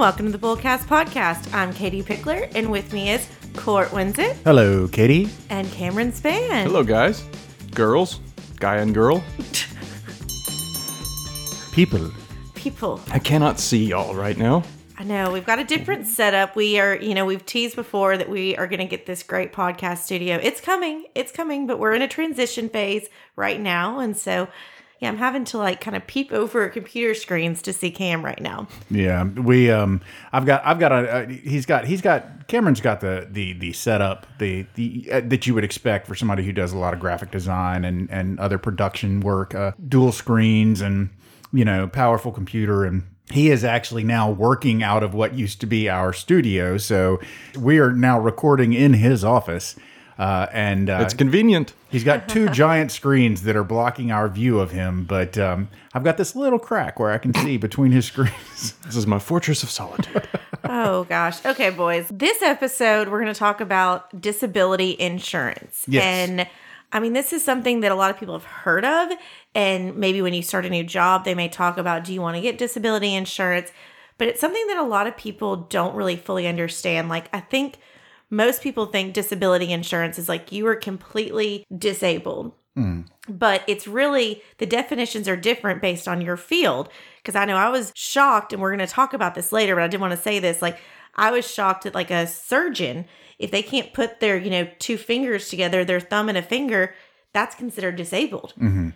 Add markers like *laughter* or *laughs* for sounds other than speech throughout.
welcome to the Bullcast Podcast. I'm Katie Pickler, and with me is Court Winsett Hello, Katie. and Cameron Spann. Hello, guys, girls, guy and girl. People. People. I cannot see y'all right now. I know we've got a different setup. We are, you know, we've teased before that we are going to get this great podcast studio. It's coming, it's coming, but we're in a transition phase right now, and so yeah, I'm having to like kind of peep over computer screens to see Cam right now. Yeah, we um I've got I've got a uh, he's got he's got Cameron's got the the the setup the the uh, that you would expect for somebody who does a lot of graphic design and and other production work, uh, dual screens and you know, powerful computer and he is actually now working out of what used to be our studio. So we are now recording in his office. Uh, and uh, It's convenient. He's got two *laughs* giant screens that are blocking our view of him, but um, I've got this little crack where I can see *coughs* between his screens. *laughs* This is my fortress of solitude. *laughs* Oh gosh. Okay, boys. This episode we're going to talk about disability insurance. Yes. And I mean, this is something that a lot of people have heard of and maybe when you start a new job, they may talk about do you want to get disability insurance? But it's something that a lot of people don't really fully understand. Like I think most people think disability insurance is like you are completely disabled. Hmm. But it's really the definitions are different based on your field. Because I know I was shocked, and we're going to talk about this later, but I didn't want to say this. Like, I was shocked at like a surgeon, if they can't put their, you know, two fingers together, their thumb and a finger, that's considered disabled. Mm-hmm.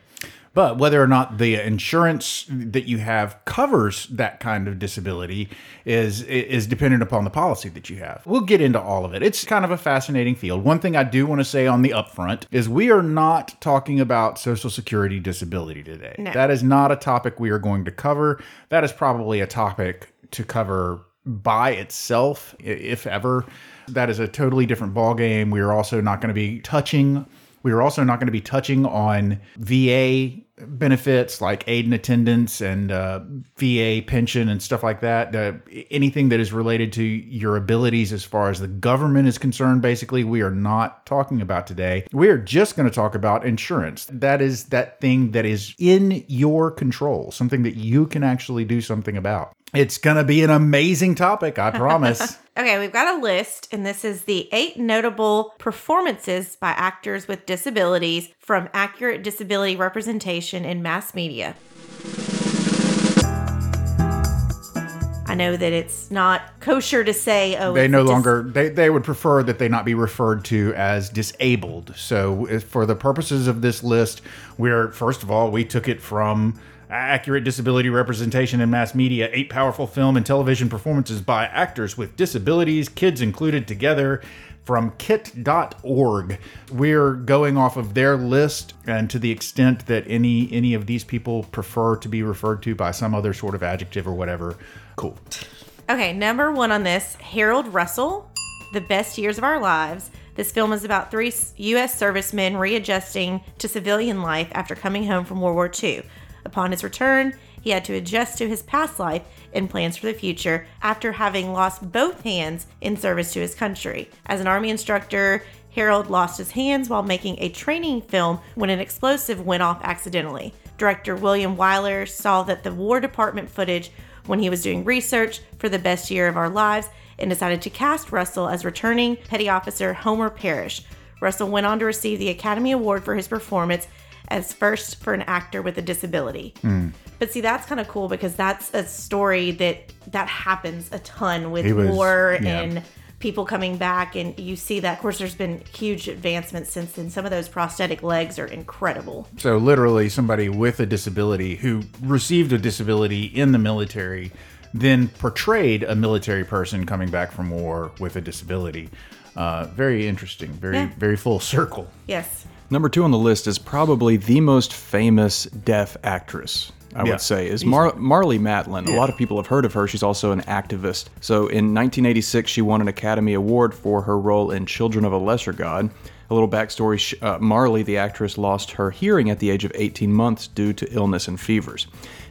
But whether or not the insurance that you have covers that kind of disability is is dependent upon the policy that you have. We'll get into all of it. It's kind of a fascinating field. One thing I do want to say on the upfront is we are not talking about Social Security disability today. No. That is not a topic we are going to cover. That is probably a topic to cover by itself, if ever. That is a totally different ballgame. We are also not going to be touching we are also not going to be touching on VA benefits like aid and attendance and uh, VA pension and stuff like that. Uh, anything that is related to your abilities as far as the government is concerned, basically, we are not talking about today. We are just going to talk about insurance. That is that thing that is in your control, something that you can actually do something about. It's going to be an amazing topic, I promise. *laughs* Okay, we've got a list, and this is the eight notable performances by actors with disabilities from accurate disability representation in mass media. I know that it's not kosher to say, oh, they no dis- longer they, they would prefer that they not be referred to as disabled so if- for the purposes of this list we're first of all we took it from accurate disability representation in mass media eight powerful film and television performances by actors with disabilities kids included together from kit.org we're going off of their list and to the extent that any any of these people prefer to be referred to by some other sort of adjective or whatever cool Okay, number one on this Harold Russell, The Best Years of Our Lives. This film is about three U.S. servicemen readjusting to civilian life after coming home from World War II. Upon his return, he had to adjust to his past life and plans for the future after having lost both hands in service to his country. As an Army instructor, Harold lost his hands while making a training film when an explosive went off accidentally. Director William Wyler saw that the War Department footage when he was doing research for the best year of our lives and decided to cast Russell as returning Petty Officer Homer Parrish. Russell went on to receive the Academy Award for his performance as first for an actor with a disability. But see, that's kind of cool because that's a story that that happens a ton with was- war yeah. and people coming back, and you see that. Of course, there's been huge advancements since then. Some of those prosthetic legs are incredible. So literally, somebody with a disability who received a disability in the military, then portrayed a military person coming back from war with a disability. Uh, very interesting. Very Yeah. very full circle. Yes. Number two on the list is probably the most famous deaf actress. I Yeah. would say is Mar- Marlee Matlin. A lot of people have heard of her. She's also an activist. So in 1986, she won an Academy Award for her role in Children of a Lesser God. A little backstory: uh, Marlee, the actress, lost her hearing at the age of 18 months due to illness and fevers.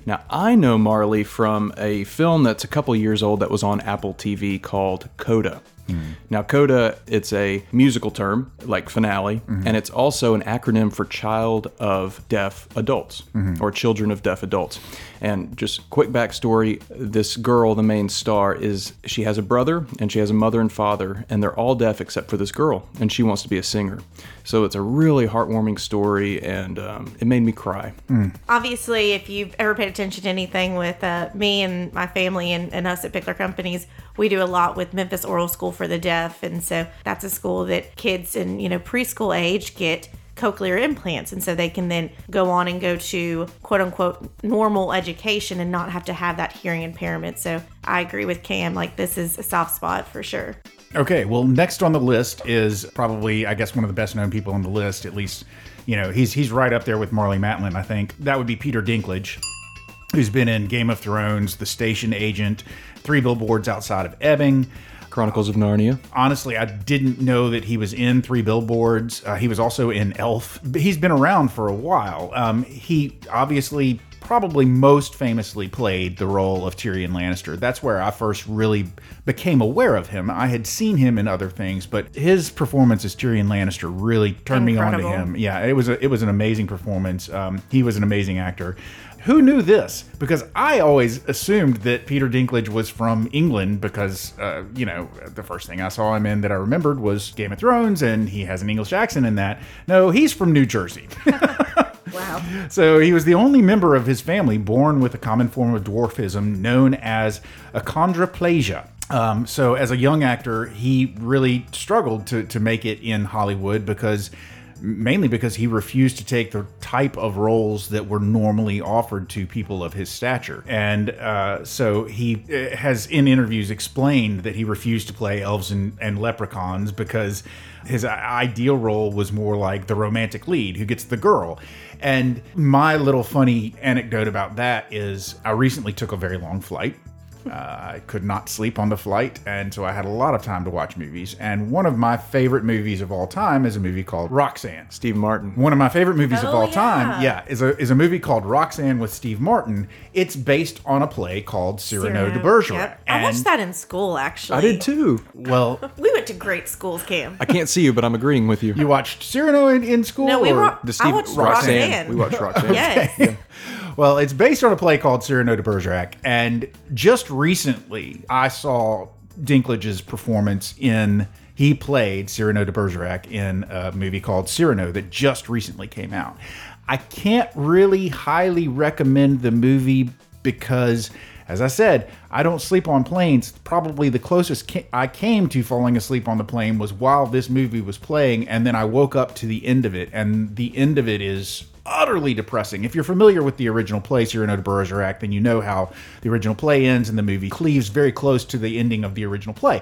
Now I know Marlee from a film that's a couple years old that was on Apple TV called Coda. Mm-hmm. Now, CODA, it's a musical term like finale, mm-hmm. and it's also an acronym for Child of Deaf Adults mm-hmm. or Children of Deaf Adults. And just quick backstory this girl, the main star, is she has a brother and she has a mother and father, and they're all deaf except for this girl, and she wants to be a singer. So it's a really heartwarming story, and um, it made me cry. Obviously, if you've ever paid attention to anything with uh, me and my family and, and us at Pickler Companies, we do a lot with Memphis Oral School for the Deaf, and so that's a school that kids in you know preschool age get cochlear implants, and so they can then go on and go to quote unquote normal education and not have to have that hearing impairment. So I agree with Cam, like this is a soft spot for sure. Okay, well, next on the list is probably, I guess, one of the best known people on the list. At least, you know, he's he's right up there with Marlee Matlin. I think that would be Peter Dinklage, who's been in Game of Thrones, The Station Agent, Three Billboards Outside of Ebbing. Chronicles of Narnia. Honestly, I didn't know that he was in Three Billboards. Uh, he was also in Elf. He's been around for a while. Um, he obviously, probably most famously played the role of Tyrion Lannister. That's where I first really became aware of him. I had seen him in other things, but his performance as Tyrion Lannister really turned me on to him. Yeah, it was a, it was an amazing performance. Um, he was an amazing actor. Who knew this? Because I always assumed that Peter Dinklage was from England because, uh, you know, the first thing I saw him in that I remembered was Game of Thrones and he has an English accent in that. No, he's from New Jersey. *laughs* Wow. *laughs* So he was the only member of his family born with a common form of dwarfism known as achondroplasia. Um, so as a young actor, he really struggled to, to make it in Hollywood because mainly because he refused to take the type of roles that were normally offered to people of his stature. And uh, so he uh, has in interviews explained that he refused to play elves and, and leprechauns because his ideal role was more like the romantic lead who gets the girl. And my little funny anecdote about that is I recently took a very long flight. Uh, I could not sleep on the flight, and so I had a lot of time to watch movies. And one of my favorite movies of all time is a movie called Roxanne. Steve Martin. One of my favorite movies of Oh, all time, yeah. yeah, is a is a movie called Roxanne with Steve Martin. It's based on a play called Cyrano de Bergerac. Yep. I watched that in school, actually. I did too. Well, *laughs* We went to great schools, Cam. I can't see you, but I'm agreeing with you. you watched Cyrano in, in school? No, we or- were. The I Steve watched Roxanne. We watched Roxanne. Yes. Well, it's based on a play called Cyrano de Bergerac, and just recently I saw Dinklage's performance in. He played Cyrano de Bergerac in a movie called Cyrano that just recently came out. I can't really highly recommend the movie because, as I said, I don't sleep on planes. Probably the closest ca- I came to falling asleep on the plane was while this movie was playing, and then I woke up to the end of it, and the end of it is utterly depressing. If you're familiar with the original play, Cyrano de Bergerac, then you know how the original play ends, and the movie cleaves very close to the ending of the original play.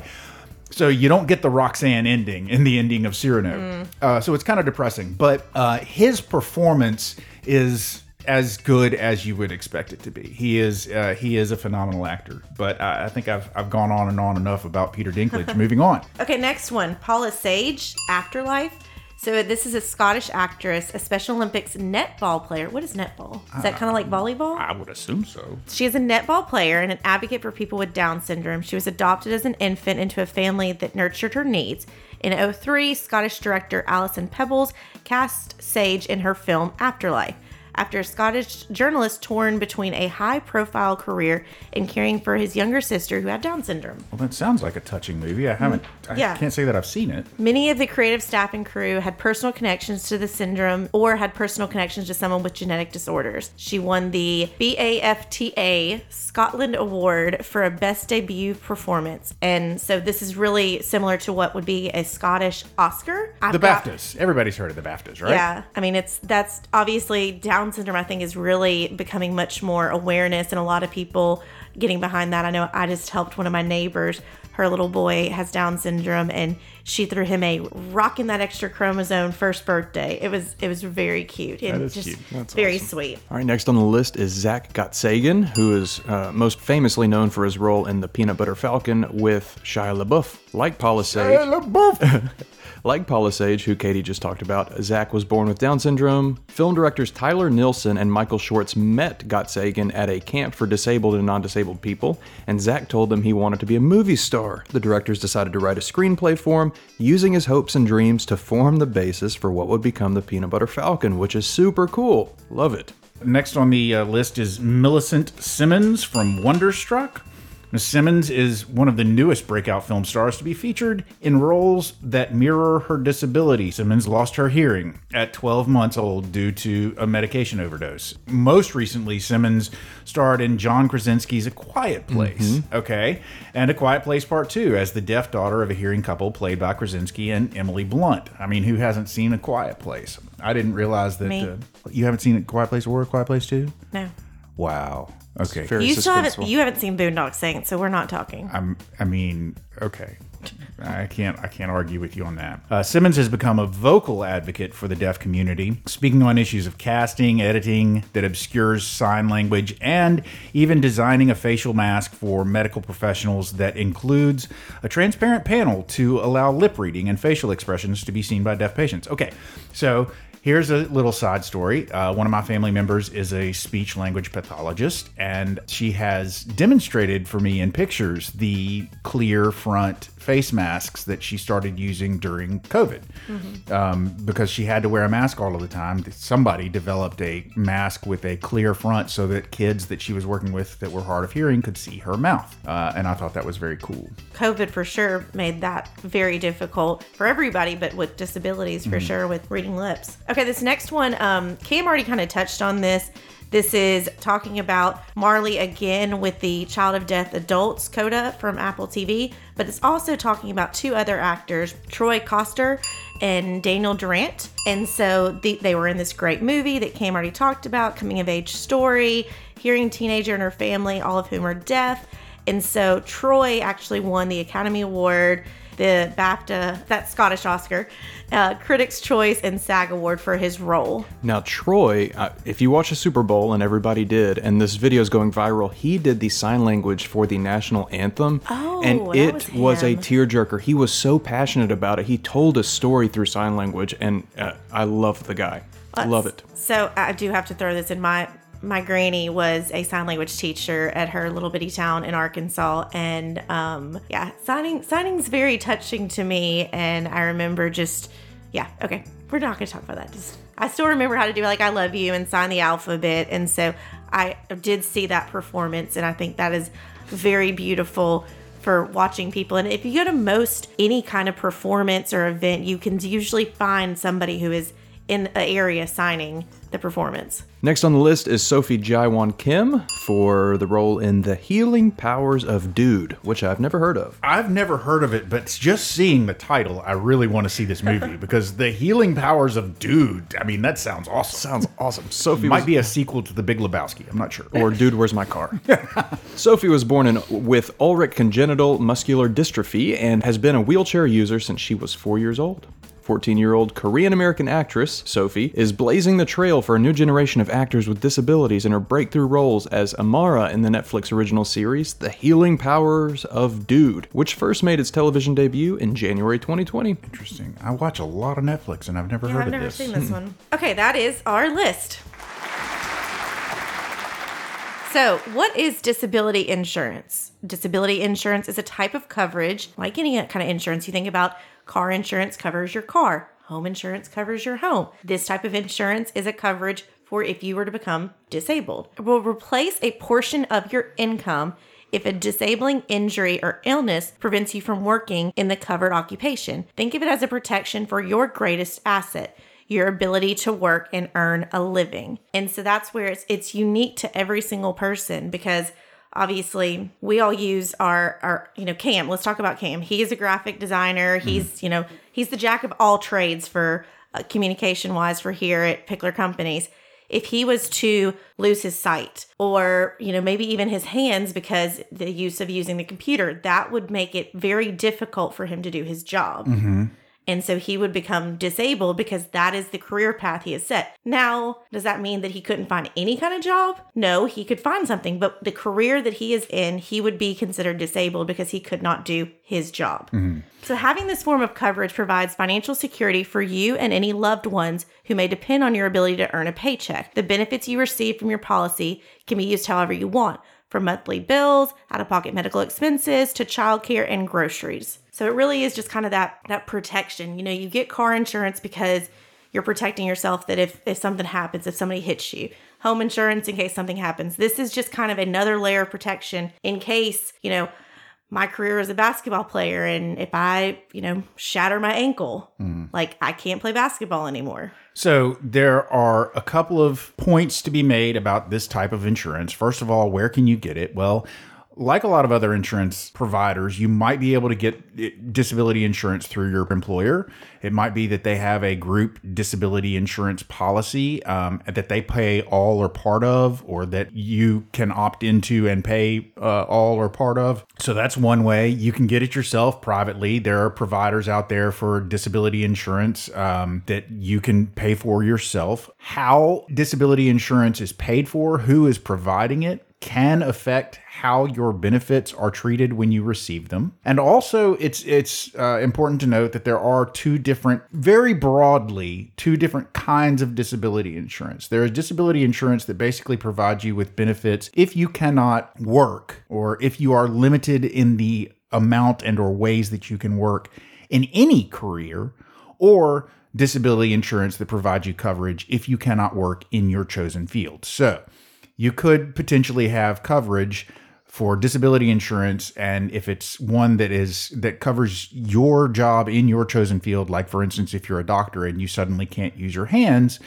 So you don't get the Roxanne ending in the ending of Cyrano. Uh, so it's kind of depressing. But uh, his performance is as good as you would expect it to be. He is uh, he is a phenomenal actor. But I, I think I've I've gone on and on enough about Peter Dinklage. *laughs* Moving on. Okay, next one. Paula Sage, Afterlife. So this is a Scottish actress, a Special Olympics netball player. What is netball? Is that kind of like uh, volleyball? I would assume so. She is a netball player and an advocate for people with Down syndrome. She was adopted as an infant into a family that nurtured her needs. In 03, Scottish director Alison Peebles cast Sage in her film Afterlife. After a Scottish journalist torn between a high profile career and caring for his younger sister who had Down syndrome. Well, that sounds like a touching movie. I haven't. I Yeah. can't say that I've seen it. Many of the creative staff and crew had personal connections to the syndrome or had personal connections to someone with genetic disorders. She won the BAFTA Scotland Award for a Best Debut Performance. And so this is really similar to what would be a Scottish Oscar. I've The got- BAFTAs. Everybody's heard of the BAFTAs, right? yeah, I mean it's that's obviously Down syndrome. I think is really becoming much more awareness, and a lot of people getting behind that. I know I just helped one of my neighbors. Her little boy has Down syndrome, and she threw him a rocking that extra chromosome first birthday. It was it was very cute and is just cute. That's very awesome. sweet. All right, next on the list is Zach Gottsagen, who is uh, most famously known for his role in The Peanut Butter Falcon with Shia LaBeouf. Like Paula Sage, *laughs* Like Paula Sage, who Katie just talked about, Zach was born with Down syndrome. Film directors Tyler Nilson and Michael Schwartz met Gottsagen at a camp for disabled and non disabled people, and Zach told them he wanted to be a movie star. The directors decided to write a screenplay for him, using his hopes and dreams to form the basis for what would become the Peanut Butter Falcon, which is super cool. Love it. Next on the uh, list is Millicent Simmonds from Wonderstruck. Miss Simmonds is one of the newest breakout film stars to be featured in roles that mirror her disability. Simmonds lost her hearing at 12 months old due to a medication overdose. Most recently, Simmonds starred in John Krasinski's A Quiet Place, okay, and A Quiet Place Part 2 as the deaf daughter of a hearing couple played by Krasinski and Emily Blunt. I mean, who hasn't seen A Quiet Place? I didn't realize that Me. uh, you haven't seen A Quiet Place or A Quiet Place 2? No. Wow. Okay. Very You still haven't you haven't seen Boondock Saints, so we're not talking. I'm, I mean, okay. I can't. I can't argue with you on that. Uh, Simmonds has become a vocal advocate for the deaf community, speaking on issues of casting, editing that obscures sign language, and even designing a facial mask for medical professionals that includes a transparent panel to allow lip reading and facial expressions to be seen by deaf patients. Okay, so Here's a little side story. Uh, one of my family members is a speech language pathologist, and she has demonstrated for me in pictures the clear front face masks that she started using during COVID. Um, because she had to wear a mask all of the time, somebody developed a mask with a clear front so that kids that she was working with that were hard of hearing could see her mouth. Uh, and I thought that was very cool. COVID for sure made that very difficult for everybody, but with disabilities Mm-hmm. for sure with reading lips. Okay, this next one, um, Cam already kind of touched on this. This is talking about Marlee again with the Child of Deaf Adults coda from Apple TV, but it's also talking about two other actors, Troy Kotsur and Daniel Durant. And so the, they were in this great movie that Cam already talked about, coming of age story, hearing teenager and her family, all of whom are deaf. And so Troy actually won the Academy Award, the BAFTA, that Scottish Oscar, uh, Critics' Choice, and SAG Award for his role. Now, Troy, uh, if you watch the Super Bowl, and everybody did, and this video is going viral, he did the sign language for the national anthem. Oh, and it was was, a tearjerker. He was so passionate about it. He told a story through sign language, and uh, I love the guy. I love it. So I do have to throw this in. My my granny was a sign language teacher at her little bitty town in Arkansas, and um, yeah, signing signing's very touching to me. And I remember just yeah, okay, we're not gonna talk about that. Just I still remember how to do like I love you and sign the alphabet, and so I did see that performance, and I think that is very beautiful for watching people. And if you go to most any kind of performance or event, you can usually find somebody who is in an area signing the performance. Next on the list is Sophie Jaiwan Kim for the role in The Healing Powers of Dude, which I've never heard of. I've never heard of it, but just seeing the title, I really want to see this movie *laughs* because the healing powers of Dude. I mean, that sounds awesome. Sounds awesome. Sophie Might was- be a sequel to The Big Lebowski. I'm not sure. or dude where's my car *laughs* sophie was born in, with Ullrich congenital muscular dystrophy and has been a wheelchair user since she was four years old 14 year old Korean American actress, Sophie, is blazing the trail for a new generation of actors with disabilities in her breakthrough roles as Amara in the Netflix original series, The Healing Powers of Dude, which first made its television debut in January 2020. Interesting. I watch a lot of Netflix and I've never Yeah, heard I've of never this. seen this hmm. one. Okay, that is our list. So, what is disability insurance? Disability insurance is a type of coverage, like any kind of insurance. You think about car insurance covers your car, home insurance covers your home. This type of insurance is a coverage for if you were to become disabled. It will replace a portion of your income if a disabling injury or illness prevents you from working in the covered occupation. Think of it as a protection for your greatest asset your ability to work and earn a living. And so that's where it's it's unique to every single person because obviously we all use our our you know Cam, let's talk about Cam. He is a graphic designer. He's, you know, he's the jack of all trades for uh, communication wise for here at Pickler Companies. If he was to lose his sight or, you know, maybe even his hands because the use of using the computer, that would make it very difficult for him to do his job. And And so he would become disabled because that is the career path he has set. Now, does that mean that he couldn't find any kind of job? No, he could find something, but the career that he is in, he would be considered disabled because he could not do his job. Mm-hmm. So, having this form of coverage provides financial security for you and any loved ones who may depend on your ability to earn a paycheck. The benefits you receive from your policy can be used however you want, from monthly bills, out of pocket medical expenses, to childcare and groceries. So, it really is just kind of that, that protection. You know, you get car insurance because you're protecting yourself that if, if something happens, if somebody hits you, home insurance in case something happens. This is just kind of another layer of protection in case, you know, my career as a basketball player and if I, you know, shatter my ankle, mm-hmm. like I can't play basketball anymore. So there are a couple of points to be made about this type of insurance. First of all, where can you get it? Well, like a lot of other insurance providers, you might be able to get eh, disability insurance through your employer. It might be that they have a group disability insurance policy um, that they pay all or part of, or that you can opt into and pay uh, all or part of. So that's one way. You can get it yourself privately. There are providers out there for disability insurance um, that you can pay for yourself. How disability insurance is paid for, who is providing it, can affect how your benefits are treated when you receive them. And also it's it's uh, important to note that there are two different very broadly two different kinds of disability insurance. There is disability insurance that basically provides you with benefits if you cannot work or if you are limited in the amount and or ways that you can work in any career or disability insurance that provides you coverage if you cannot work in your chosen field. So, you could potentially have coverage for disability insurance and if it's one that is that covers your job in your chosen field like for instance if you're a doctor and you suddenly can't use your hands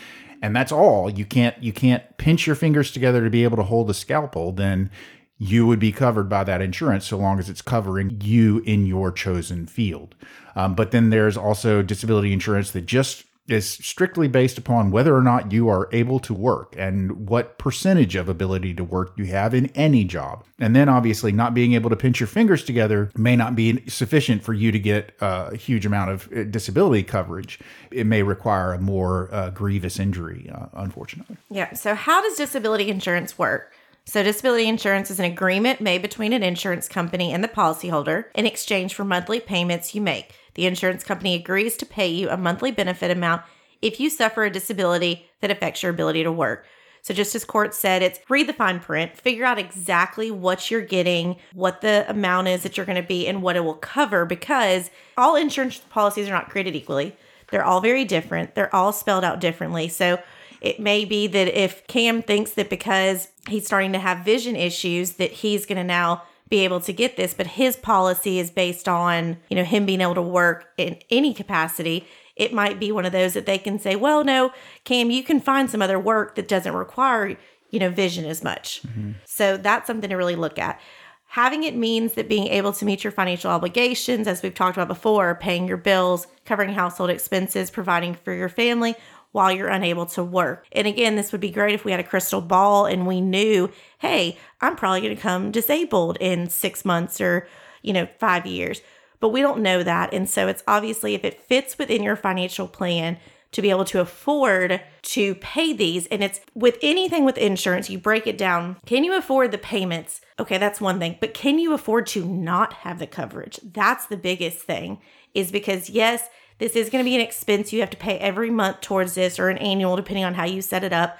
and that's all you can't you can't pinch your fingers together to be able to hold a scalpel then you would be covered by that insurance so long as it's covering you in your chosen field. Um, but then there's also disability insurance that just is strictly based upon whether or not you are able to work and what percentage of ability to work you have in any job. And then obviously not being able to pinch your fingers together may not be sufficient for you to get a huge amount of uh, disability coverage. It may require a more uh, grievous injury, uh, unfortunately. Yeah. So, how does disability insurance work? So, disability insurance is an agreement made between an insurance company and the policyholder in exchange for monthly payments you make. The insurance company agrees to pay you a monthly benefit amount if you suffer a disability that affects your ability to work. So, just as court said, it's read the fine print, figure out exactly what you're getting, what the amount is that you're going to be, and what it will cover because all insurance policies are not created equally. They're all very different, they're all spelled out differently. So, it may be that if Cam thinks that because he's starting to have vision issues, that he's going to now be able to get this, but his policy is based on, you know, him being able to work in any capacity. It might be one of those that they can say, well, no, Cam, you can find some other work that doesn't require, you know, vision as much. Mm-hmm. So that's something to really look at. Having it means that being able to meet your financial obligations, as we've talked about before, paying your bills, covering household expenses, providing for your family while you're unable to work. And again, this would be great if we had a crystal ball and we knew, hey, I'm probably going to come disabled in six months or, you know, five years. But we don't know that. And so it's obviously if it fits within your financial plan to be able to afford to pay these. And it's with anything with insurance, you break it down. Can you afford the payments? Okay, that's one thing. But can you afford to not have the coverage? That's the biggest thing, is because yes, this is going to be an expense you have to pay every month towards this or an annual, depending on how you set it up.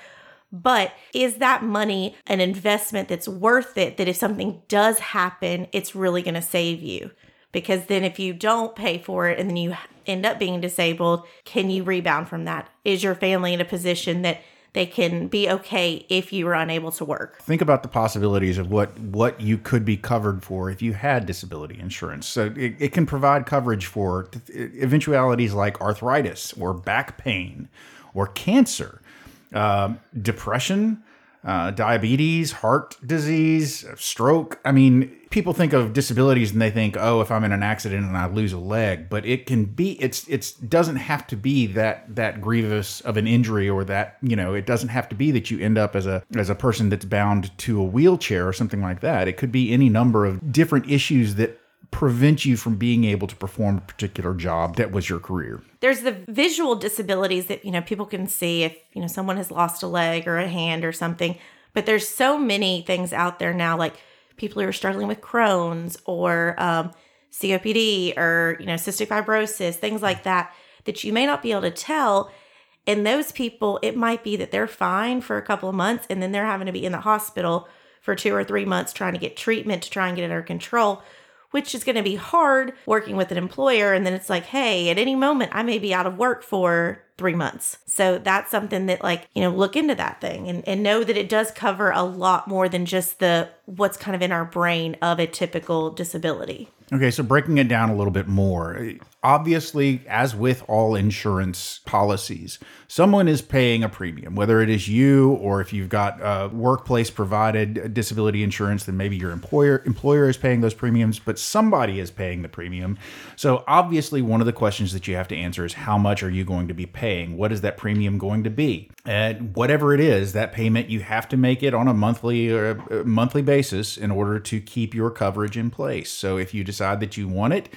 But is that money an investment that's worth it? That if something does happen, it's really going to save you? Because then if you don't pay for it and then you end up being disabled, can you rebound from that? Is your family in a position that they can be okay if you are unable to work? think about the possibilities of what what you could be covered for if you had disability insurance. So it, it can provide coverage for eventualities like arthritis or back pain or cancer, um, depression, uh, diabetes, heart disease, stroke. I mean, people think of disabilities and they think, oh, if I'm in an accident and I lose a leg, but it can be. It's it's doesn't have to be that that grievous of an injury or that you know it doesn't have to be that you end up as a as a person that's bound to a wheelchair or something like that. It could be any number of different issues that prevent you from being able to perform a particular job that was your career. There's the visual disabilities that, you know, people can see if, you know, someone has lost a leg or a hand or something. But there's so many things out there now, like people who are struggling with Crohn's or um, COPD or, you know, cystic fibrosis, things like that, that you may not be able to tell. And those people, it might be that they're fine for a couple of months and then they're having to be in the hospital for two or three months trying to get treatment to try and get it under control which is going to be hard working with an employer. And then it's like, hey, at any moment, I may be out of work for three months. So that's something that, like, you know, look into that thing and, and know that it does cover a lot more than just the what's kind of in our brain of a typical disability. Okay, so breaking it down a little bit more. Obviously, as with all insurance policies, someone is paying a premium, whether it is you or if you've got a workplace provided disability insurance, then maybe your employer employer is paying those premiums, but somebody is paying the premium. So obviously, one of the questions that you have to answer is how much are you going to be paying? What is that premium going to be? And whatever it is, that payment you have to make it on a monthly or a monthly basis in order to keep your coverage in place. So if you decide that you want it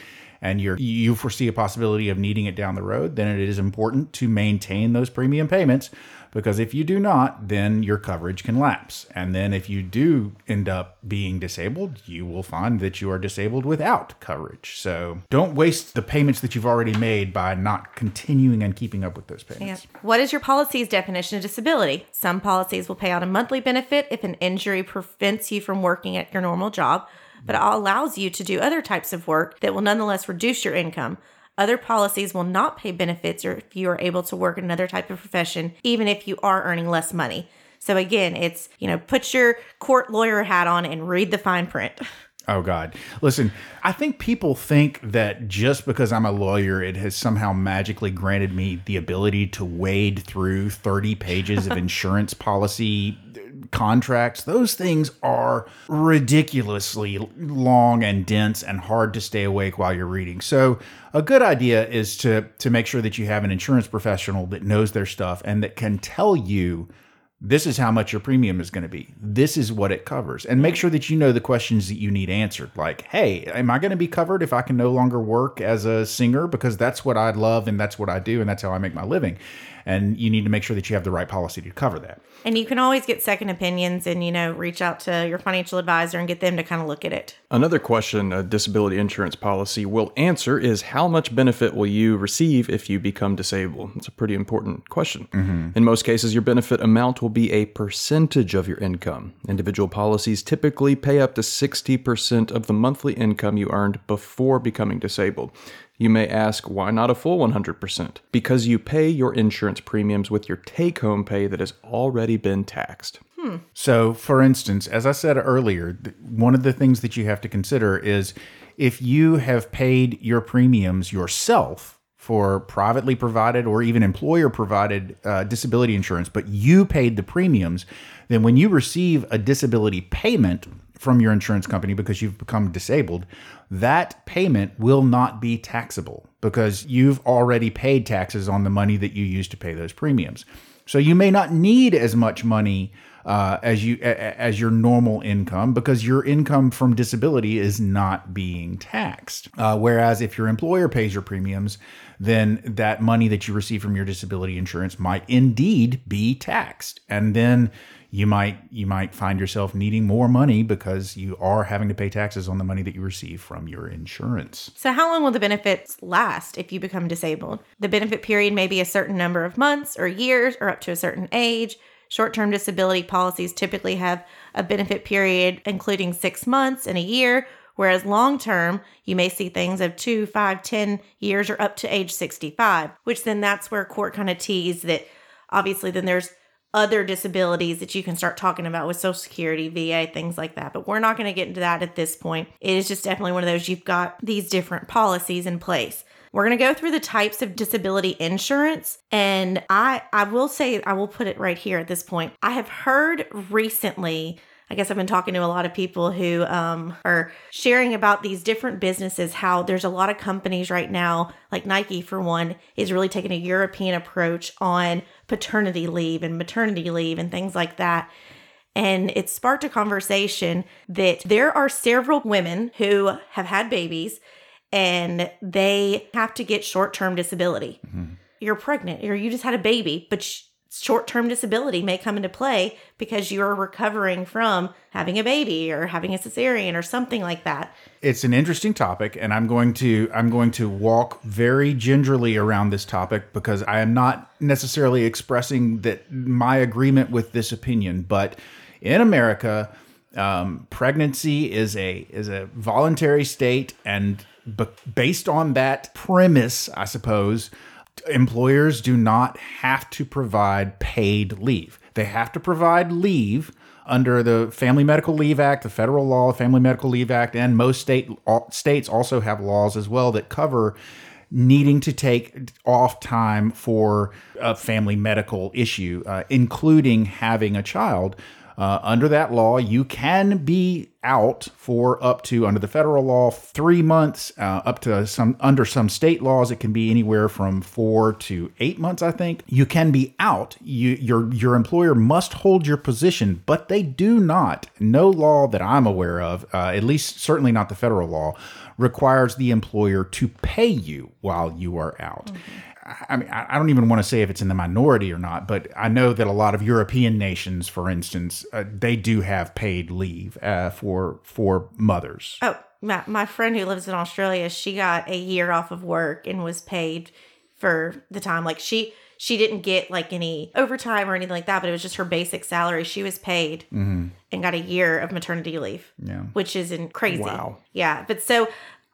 and you're you foresee a possibility of needing it down the road, then it is important to maintain those premium payments because if you do not, then your coverage can lapse. And then if you do end up being disabled, you will find that you are disabled without coverage. So don't waste the payments that you've already made by not continuing and keeping up with those payments. Yeah. What is your policy's definition of disability? Some policies will pay out a monthly benefit if an injury prevents you from working at your normal job but it allows you to do other types of work that will nonetheless reduce your income. Other policies will not pay benefits or if you are able to work in another type of profession, even if you are earning less money. So again, it's, you know, put your court lawyer hat on and read the fine print. *laughs* Oh God. Listen, I think people think that just because I'm a lawyer, it has somehow magically granted me the ability to wade through 30 pages of *laughs* insurance policy contracts. Those things are ridiculously long and dense and hard to stay awake while you're reading. So a good idea is to to make sure that you have an insurance professional that knows their stuff and that can tell you this is how much your premium is going to be. This is what it covers. And make sure that you know the questions that you need answered. Like, hey, am I going to be covered if I can no longer work as a singer? Because that's what I love and that's what I do and that's how I make my living and you need to make sure that you have the right policy to cover that. And you can always get second opinions and, you know, reach out to your financial advisor and get them to kind of look at it. Another question a disability insurance policy will answer is how much benefit will you receive if you become disabled? It's a pretty important question. Mm-hmm. In most cases, your benefit amount will be a percentage of your income. Individual policies typically pay up to 60% of the monthly income you earned before becoming disabled. You may ask, why not a full 100%? Because you pay your insurance premiums with your take home pay that has already been taxed. Hmm. So, for instance, as I said earlier, one of the things that you have to consider is if you have paid your premiums yourself for privately provided or even employer provided uh, disability insurance, but you paid the premiums, then when you receive a disability payment from your insurance company because you've become disabled, that payment will not be taxable because you've already paid taxes on the money that you used to pay those premiums. So you may not need as much money uh, as you as your normal income because your income from disability is not being taxed. Uh, whereas if your employer pays your premiums, then that money that you receive from your disability insurance might indeed be taxed, and then you might you might find yourself needing more money because you are having to pay taxes on the money that you receive from your insurance. So how long will the benefits last if you become disabled? The benefit period may be a certain number of months or years or up to a certain age. Short-term disability policies typically have a benefit period including 6 months and a year, whereas long-term you may see things of two, five, ten years or up to age 65, which then that's where court kind of tease that obviously then there's other disabilities that you can start talking about with Social Security, VA, things like that. But we're not going to get into that at this point. It is just definitely one of those you've got these different policies in place. We're going to go through the types of disability insurance and I I will say I will put it right here at this point. I have heard recently I guess I've been talking to a lot of people who um, are sharing about these different businesses, how there's a lot of companies right now, like Nike, for one, is really taking a European approach on paternity leave and maternity leave and things like that. And it sparked a conversation that there are several women who have had babies and they have to get short term disability. Mm-hmm. You're pregnant or you just had a baby, but short term disability may come into play because you're recovering from having a baby or having a cesarean or something like that. It's an interesting topic, and I'm going to I'm going to walk very gingerly around this topic because I am not necessarily expressing that my agreement with this opinion, but in America, um, pregnancy is a is a voluntary state, and b- based on that premise, I suppose employers do not have to provide paid leave. They have to provide leave under the Family Medical Leave Act, the federal law, Family Medical Leave Act, and most state states also have laws as well that cover needing to take off time for a family medical issue, uh, including having a child. Uh, under that law, you can be out for up to under the federal law three months, uh, up to some under some state laws, it can be anywhere from four to eight months. I think you can be out. You, your your employer must hold your position, but they do not. No law that I'm aware of, uh, at least certainly not the federal law, requires the employer to pay you while you are out. I mean, I don't even want to say if it's in the minority or not, but I know that a lot of European nations, for instance, uh, they do have paid leave uh, for for mothers. Oh, my, my friend who lives in Australia, she got a year off of work and was paid for the time. Like she she didn't get like any overtime or anything like that, but it was just her basic salary. She was paid and got a year of maternity leave. Yeah. Which is in crazy. Wow. Yeah. But so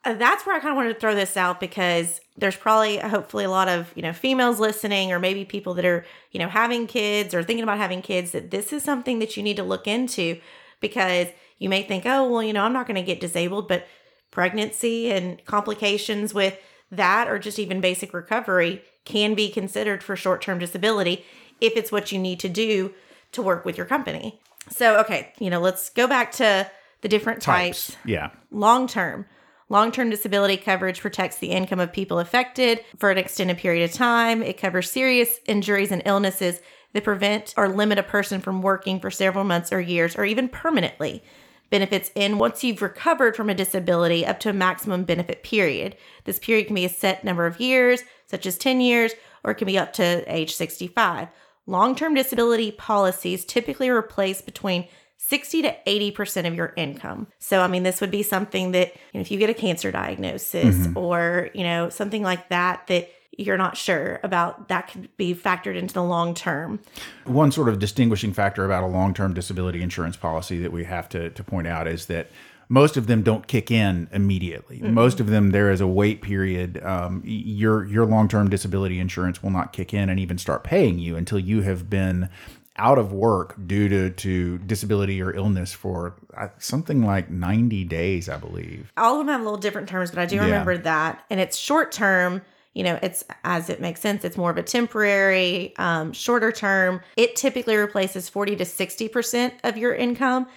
Uh, that's where I kind of wanted to throw this out because there's probably hopefully a lot of, you know, females listening or maybe people that are, you know, having kids or thinking about having kids that this is something that you need to look into because you may think, "Oh, well, you know, I'm not going to get disabled," but pregnancy and complications with that or just even basic recovery can be considered for short-term disability if it's what you need to do to work with your company. So, okay, you know, let's go back to the different types. Yeah. Long term. Long term disability coverage protects the income of people affected for an extended period of time. It covers serious injuries and illnesses that prevent or limit a person from working for several months or years or even permanently. Benefits in once you've recovered from a disability up to a maximum benefit period. This period can be a set number of years, such as 10 years, or it can be up to age 65. Long term disability policies typically replace between 60 to 80% of your income. So, I mean, this would be something that, you know, if you get a cancer diagnosis or, you know, something like that, that you're not sure about, that could be factored into the long term. One sort of distinguishing factor about a long term disability insurance policy that we have to, to point out is that most of them don't kick in immediately. Most of them, there is a wait period. Um, your your long term disability insurance will not kick in and even start paying you until you have been out of work due to, to disability or illness for uh, something like 90 days, I believe. all of them have a little different terms, but I do remember that. And it's short term, you know, it's as it makes sense, it's more of a temporary, um, shorter term. It typically replaces 40 to 60% of your income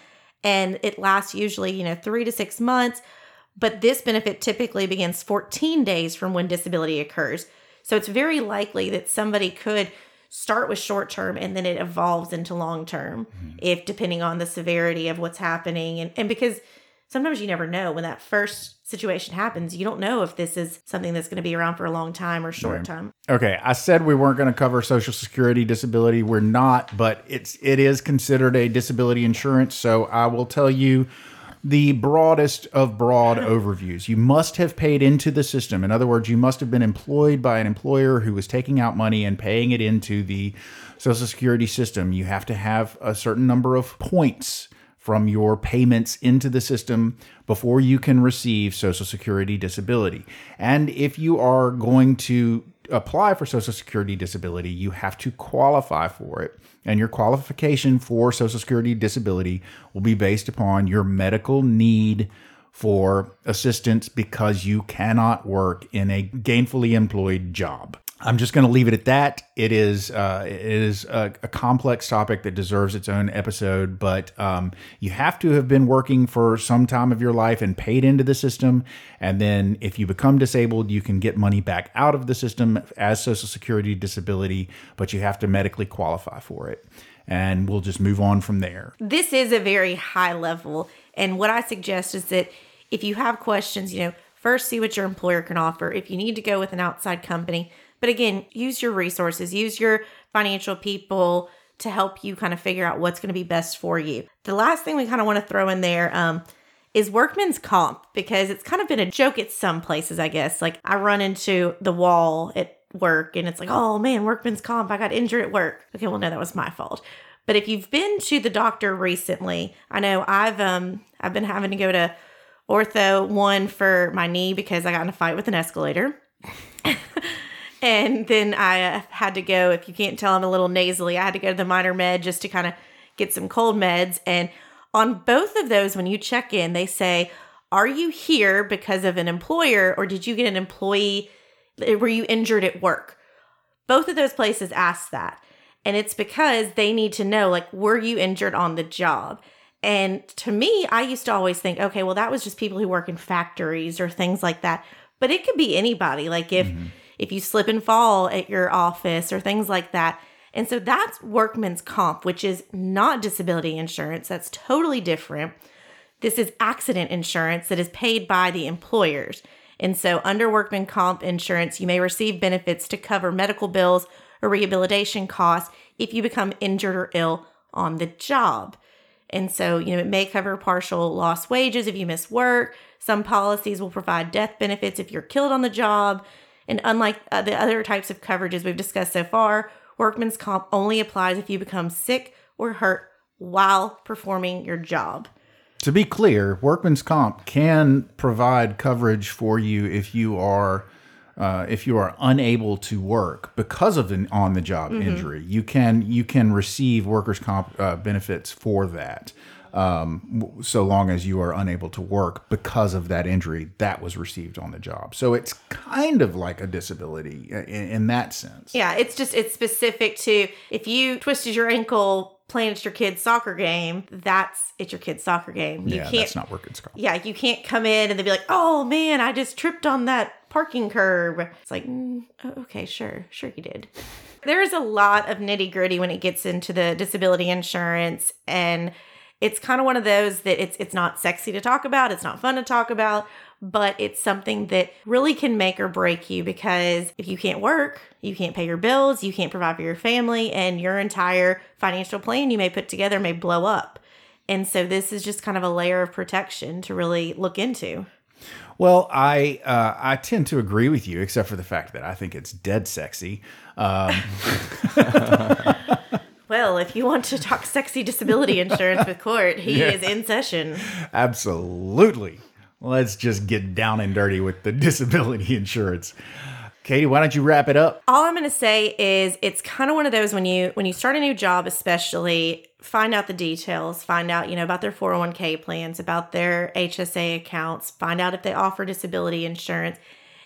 and it lasts usually, you know, three to six months. But this benefit typically begins 14 days from when disability occurs. So it's very likely that somebody could start with short term and then it evolves into long term mm-hmm. if depending on the severity of what's happening and, and because sometimes you never know when that first situation happens you don't know if this is something that's going to be around for a long time or short time Okay, I said we weren't going to cover Social Security disability. We're not, but it's it is considered a disability insurance. So I will tell you the broadest of broad overviews. You must have paid into the system. In other words, you must have been employed by an employer who was taking out money and paying it into the Social Security system. You have to have a certain number of points from your payments into the system before you can receive Social Security disability. And if you are going to apply for Social Security disability, you have to qualify for it. And your qualification for Social Security disability will be based upon your medical need for assistance because you cannot work in a gainfully employed job. I'm just going to leave it at that. It is uh, it is a, a complex topic that deserves its own episode, but um, you have to have been working for some time of your life and paid into the system, and then if you become disabled, you can get money back out of the system as Social Security disability, but you have to medically qualify for it. and we'll just move on from there. This is a very high level. And what I suggest is that if you have questions, you know, first see what your employer can offer. If you need to go with an outside company, but again, use your resources, use your financial people to help you kind of figure out what's going to be best for you. The last thing we kind of want to throw in there um, is workman's comp because it's kind of been a joke at some places, I guess. Like I run into the wall at work and it's like, oh man, workman's comp, I got injured at work. Okay, well, no, that was my fault. But if you've been to the doctor recently, I know I've um I've been having to go to ortho one for my knee because I got in a fight with an escalator. *laughs* and then I uh, had to go, if you can't tell, I'm a little nasally. I had to go to the minor med just to kind of get some cold meds. And on both of those, when you check in, they say, Are you here because of an employer or did you get an employee? Were you injured at work? Both of those places ask that. And it's because they need to know, like, were you injured on the job? And to me, I used to always think, okay, well, that was just people who work in factories or things like that. But it could be anybody. Like if mm-hmm. If you slip and fall at your office or things like that. And so that's workman's comp, which is not disability insurance. That's totally different. This is accident insurance that is paid by the employers. And so, under workman comp insurance, you may receive benefits to cover medical bills or rehabilitation costs if you become injured or ill on the job. And so, you know, it may cover partial lost wages if you miss work. Some policies will provide death benefits if you're killed on the job. And unlike uh, the other types of coverages we've discussed so far, workman's comp only applies if you become sick or hurt while performing your job. To be clear, workman's comp can provide coverage for you if you are uh, if you are unable to work because of an on the job mm-hmm. injury. You can you can receive workers comp uh, benefits for that um, so long as you are unable to work because of that injury that was received on the job. So it's kind of like a disability in, in that sense. Yeah, it's just it's specific to if you twisted your ankle playing at your kid's soccer game, that's it's your kid's soccer game. You yeah, can't, that's not working. Yeah, you can't come in and they'd be like, "Oh man, I just tripped on that parking curb." It's like, mm, okay, sure, sure you did. There's a lot of nitty gritty when it gets into the disability insurance and it's kind of one of those that it's it's not sexy to talk about, it's not fun to talk about, but it's something that really can make or break you because if you can't work, you can't pay your bills, you can't provide for your family, and your entire financial plan you may put together may blow up. And so this is just kind of a layer of protection to really look into. Well, I uh, I tend to agree with you, except for the fact that I think it's dead sexy. Um, *laughs* Well, if you want to talk sexy disability insurance with Cort, he yeah. is in session. Absolutely. Let's just get down and dirty with the *laughs* disability insurance. Katie, why don't you wrap it up? All I'm going to say is it's kind of one of those when you when you start a new job especially find out the details, find out, you know, about their 401k plans, about their HSA accounts, find out if they offer disability insurance.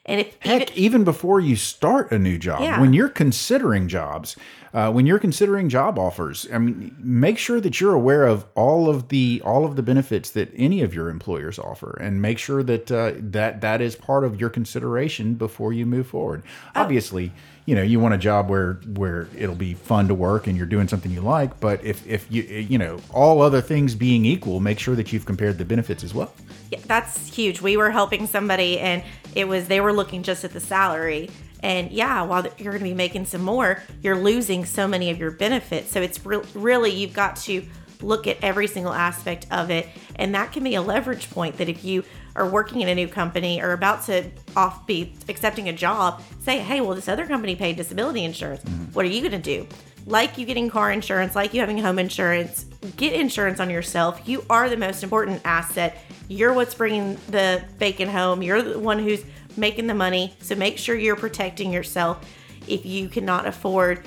And if heck, even, even before you start a new job, yeah. when you're considering jobs, uh, when you're considering job offers, I mean, make sure that you're aware of all of the all of the benefits that any of your employers offer, and make sure that uh, that that is part of your consideration before you move forward. Oh. Obviously, you know you want a job where where it'll be fun to work and you're doing something you like. But if if you you know all other things being equal, make sure that you've compared the benefits as well. Yeah, that's huge. We were helping somebody, and it was they were looking just at the salary and yeah, while you're going to be making some more, you're losing so many of your benefits. So it's re- really, you've got to look at every single aspect of it. And that can be a leverage point that if you are working in a new company or about to off be accepting a job, say, hey, well, this other company paid disability insurance. Mm-hmm. What are you going to do? Like you getting car insurance, like you having home insurance, get insurance on yourself. You are the most important asset. You're what's bringing the bacon home. You're the one who's making the money. So make sure you're protecting yourself if you cannot afford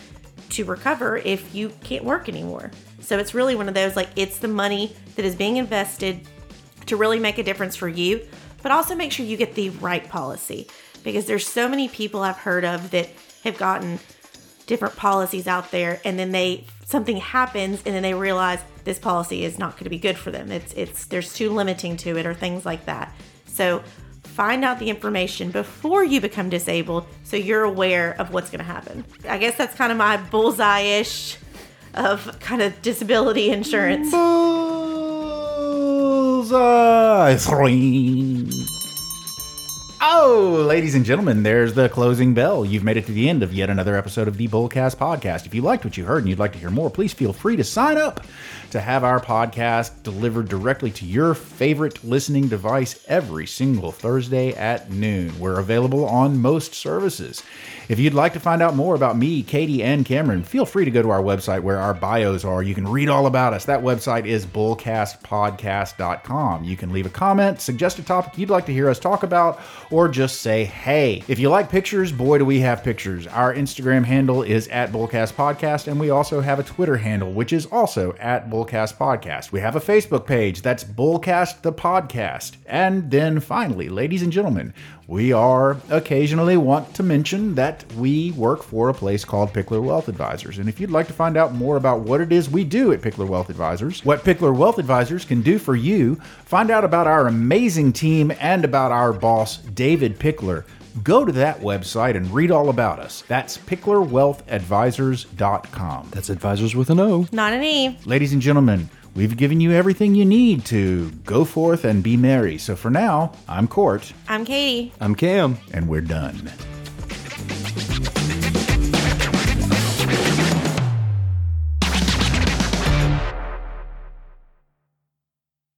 to recover if you can't work anymore. So it's really one of those like it's the money that is being invested to really make a difference for you, but also make sure you get the right policy because there's so many people I've heard of that have gotten different policies out there and then they something happens and then they realize this policy is not going to be good for them. It's it's there's too limiting to it or things like that. So find out the information before you become disabled so you're aware of what's going to happen. I guess that's kind of my bullseye ish of kind of disability insurance. Bullseye. Oh, ladies and gentlemen, there's the closing bell. You've made it to the end of yet another episode of the Bullcast podcast. If you liked what you heard and you'd like to hear more, please feel free to sign up to have our podcast delivered directly to your favorite listening device every single Thursday at noon. We're available on most services. If you'd like to find out more about me, Katie, and Cameron, feel free to go to our website where our bios are. You can read all about us. That website is bullcastpodcast.com. You can leave a comment, suggest a topic you'd like to hear us talk about, or just say hey. If you like pictures, boy, do we have pictures. Our Instagram handle is at bullcastpodcast, and we also have a Twitter handle, which is also at Bullcast Podcast. We have a Facebook page that's Bullcast the Podcast. And then finally, ladies and gentlemen, we are occasionally want to mention that we work for a place called Pickler Wealth Advisors. And if you'd like to find out more about what it is we do at Pickler Wealth Advisors, what Pickler Wealth Advisors can do for you, find out about our amazing team and about our boss, David Pickler, go to that website and read all about us. That's picklerwealthadvisors.com. That's advisors with an O. Not an E. Ladies and gentlemen, we've given you everything you need to go forth and be merry. So for now, I'm Cort, I'm Katie. I'm Cam. and we're done.